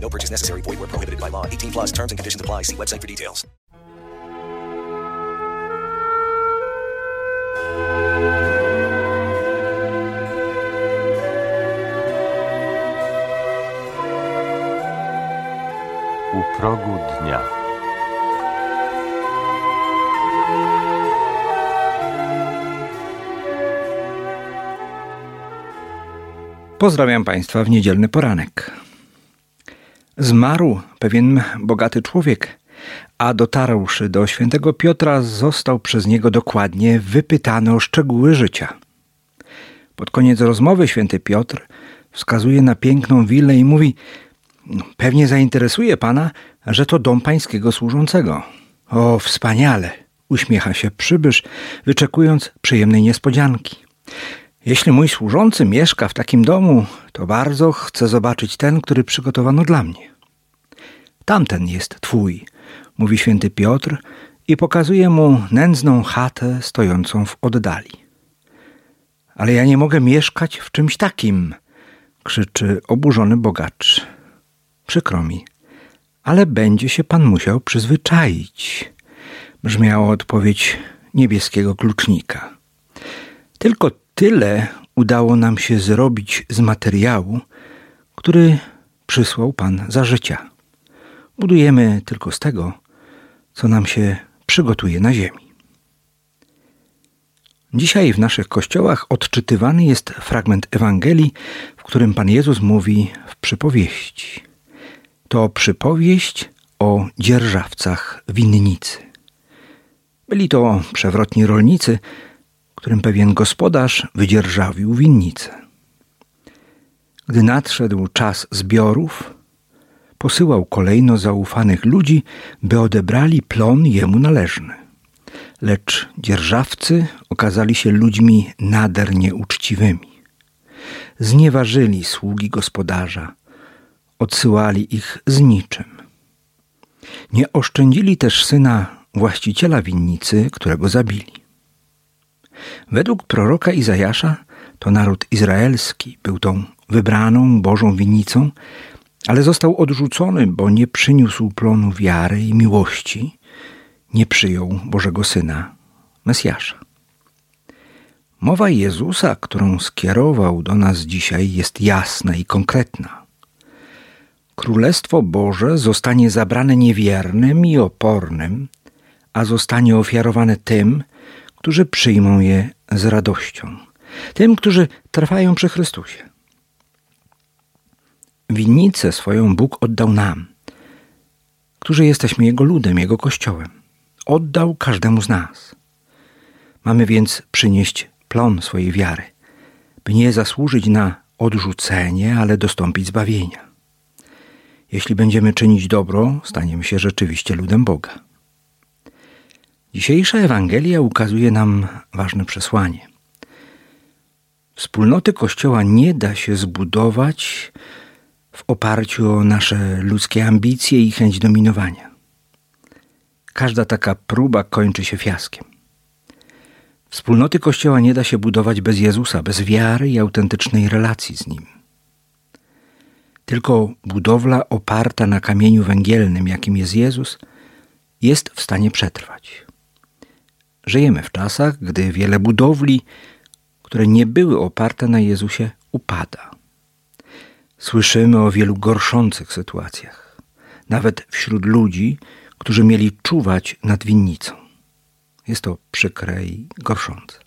No purchase necessary. Void were prohibited by law. 18 plus terms and conditions apply. See website for details. U progu dnia. Pozdrawiam Państwa w niedzielny poranek. Zmarł pewien bogaty człowiek, a dotarłszy do świętego Piotra, został przez niego dokładnie wypytany o szczegóły życia. Pod koniec rozmowy święty Piotr wskazuje na piękną willę i mówi: Pewnie zainteresuje pana, że to dom pańskiego służącego. O, wspaniale! Uśmiecha się przybysz, wyczekując przyjemnej niespodzianki. Jeśli mój służący mieszka w takim domu, to bardzo chcę zobaczyć ten, który przygotowano dla mnie. Tamten jest twój, mówi święty Piotr i pokazuje mu nędzną chatę stojącą w oddali. Ale ja nie mogę mieszkać w czymś takim, krzyczy oburzony bogacz. Przykro mi, ale będzie się pan musiał przyzwyczaić, brzmiała odpowiedź niebieskiego klucznika. Tylko tyle udało nam się zrobić z materiału, który przysłał pan za życia. Budujemy tylko z tego, co nam się przygotuje na ziemi. Dzisiaj w naszych kościołach odczytywany jest fragment Ewangelii, w którym Pan Jezus mówi w przypowieści. To przypowieść o dzierżawcach winnicy. Byli to przewrotni rolnicy, którym pewien gospodarz wydzierżawił winnicę. Gdy nadszedł czas zbiorów, posyłał kolejno zaufanych ludzi, by odebrali plon jemu należny. Lecz dzierżawcy okazali się ludźmi nader nieuczciwymi. Znieważyli sługi gospodarza, odsyłali ich z niczym. Nie oszczędzili też syna właściciela winnicy, którego zabili. Według proroka Izajasza to naród izraelski był tą wybraną Bożą winnicą, ale został odrzucony, bo nie przyniósł plonu wiary i miłości, nie przyjął Bożego Syna, Mesjasza. Mowa Jezusa, którą skierował do nas dzisiaj, jest jasna i konkretna. Królestwo Boże zostanie zabrane niewiernym i opornym, a zostanie ofiarowane tym, którzy przyjmą je z radością, tym, którzy trwają przy Chrystusie. Winnicę swoją Bóg oddał nam, którzy jesteśmy Jego ludem, Jego kościołem. Oddał każdemu z nas. Mamy więc przynieść plon swojej wiary, by nie zasłużyć na odrzucenie, ale dostąpić zbawienia. Jeśli będziemy czynić dobro, staniemy się rzeczywiście ludem Boga. Dzisiejsza Ewangelia ukazuje nam ważne przesłanie. Wspólnoty Kościoła nie da się zbudować w oparciu o nasze ludzkie ambicje i chęć dominowania. Każda taka próba kończy się fiaskiem. Wspólnoty Kościoła nie da się budować bez Jezusa, bez wiary i autentycznej relacji z Nim. Tylko budowla oparta na kamieniu węgielnym, jakim jest Jezus, jest w stanie przetrwać. Żyjemy w czasach, gdy wiele budowli, które nie były oparte na Jezusie, upada. Słyszymy o wielu gorszących sytuacjach, nawet wśród ludzi, którzy mieli czuwać nad winnicą. Jest to przykre i gorszące.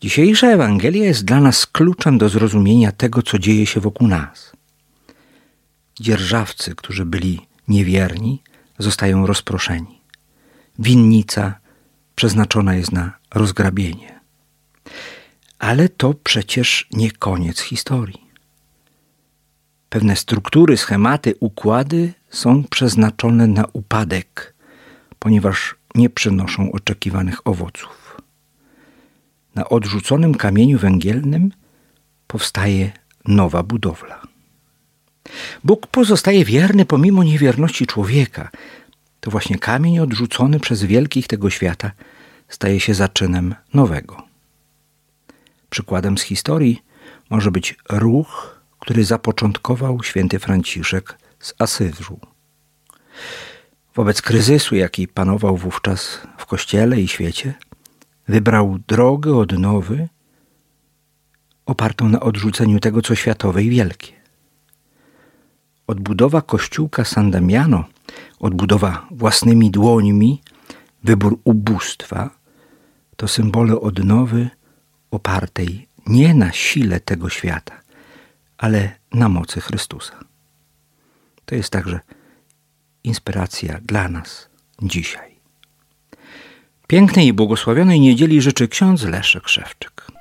Dzisiejsza Ewangelia jest dla nas kluczem do zrozumienia tego, co dzieje się wokół nas. Dzierżawcy, którzy byli niewierni, zostają rozproszeni. Winnica przeznaczona jest na rozgrabienie. Ale to przecież nie koniec historii. Pewne struktury, schematy, układy są przeznaczone na upadek, ponieważ nie przynoszą oczekiwanych owoców. Na odrzuconym kamieniu węgielnym powstaje nowa budowla. Bóg pozostaje wierny pomimo niewierności człowieka. To właśnie kamień odrzucony przez wielkich tego świata staje się zaczynem nowego. Przykładem z historii może być ruch, który zapoczątkował święty Franciszek z Asyżu. Wobec kryzysu, jaki panował wówczas w kościele i świecie, wybrał drogę odnowy opartą na odrzuceniu tego, co światowe i wielkie. Odbudowa kościółka San Damiano, odbudowa własnymi dłońmi, wybór ubóstwa to symbole odnowy opartej nie na sile tego świata, ale na mocy Chrystusa. To jest także inspiracja dla nas dzisiaj. Pięknej i błogosławionej niedzieli życzy ksiądz Leszek Szewczyk.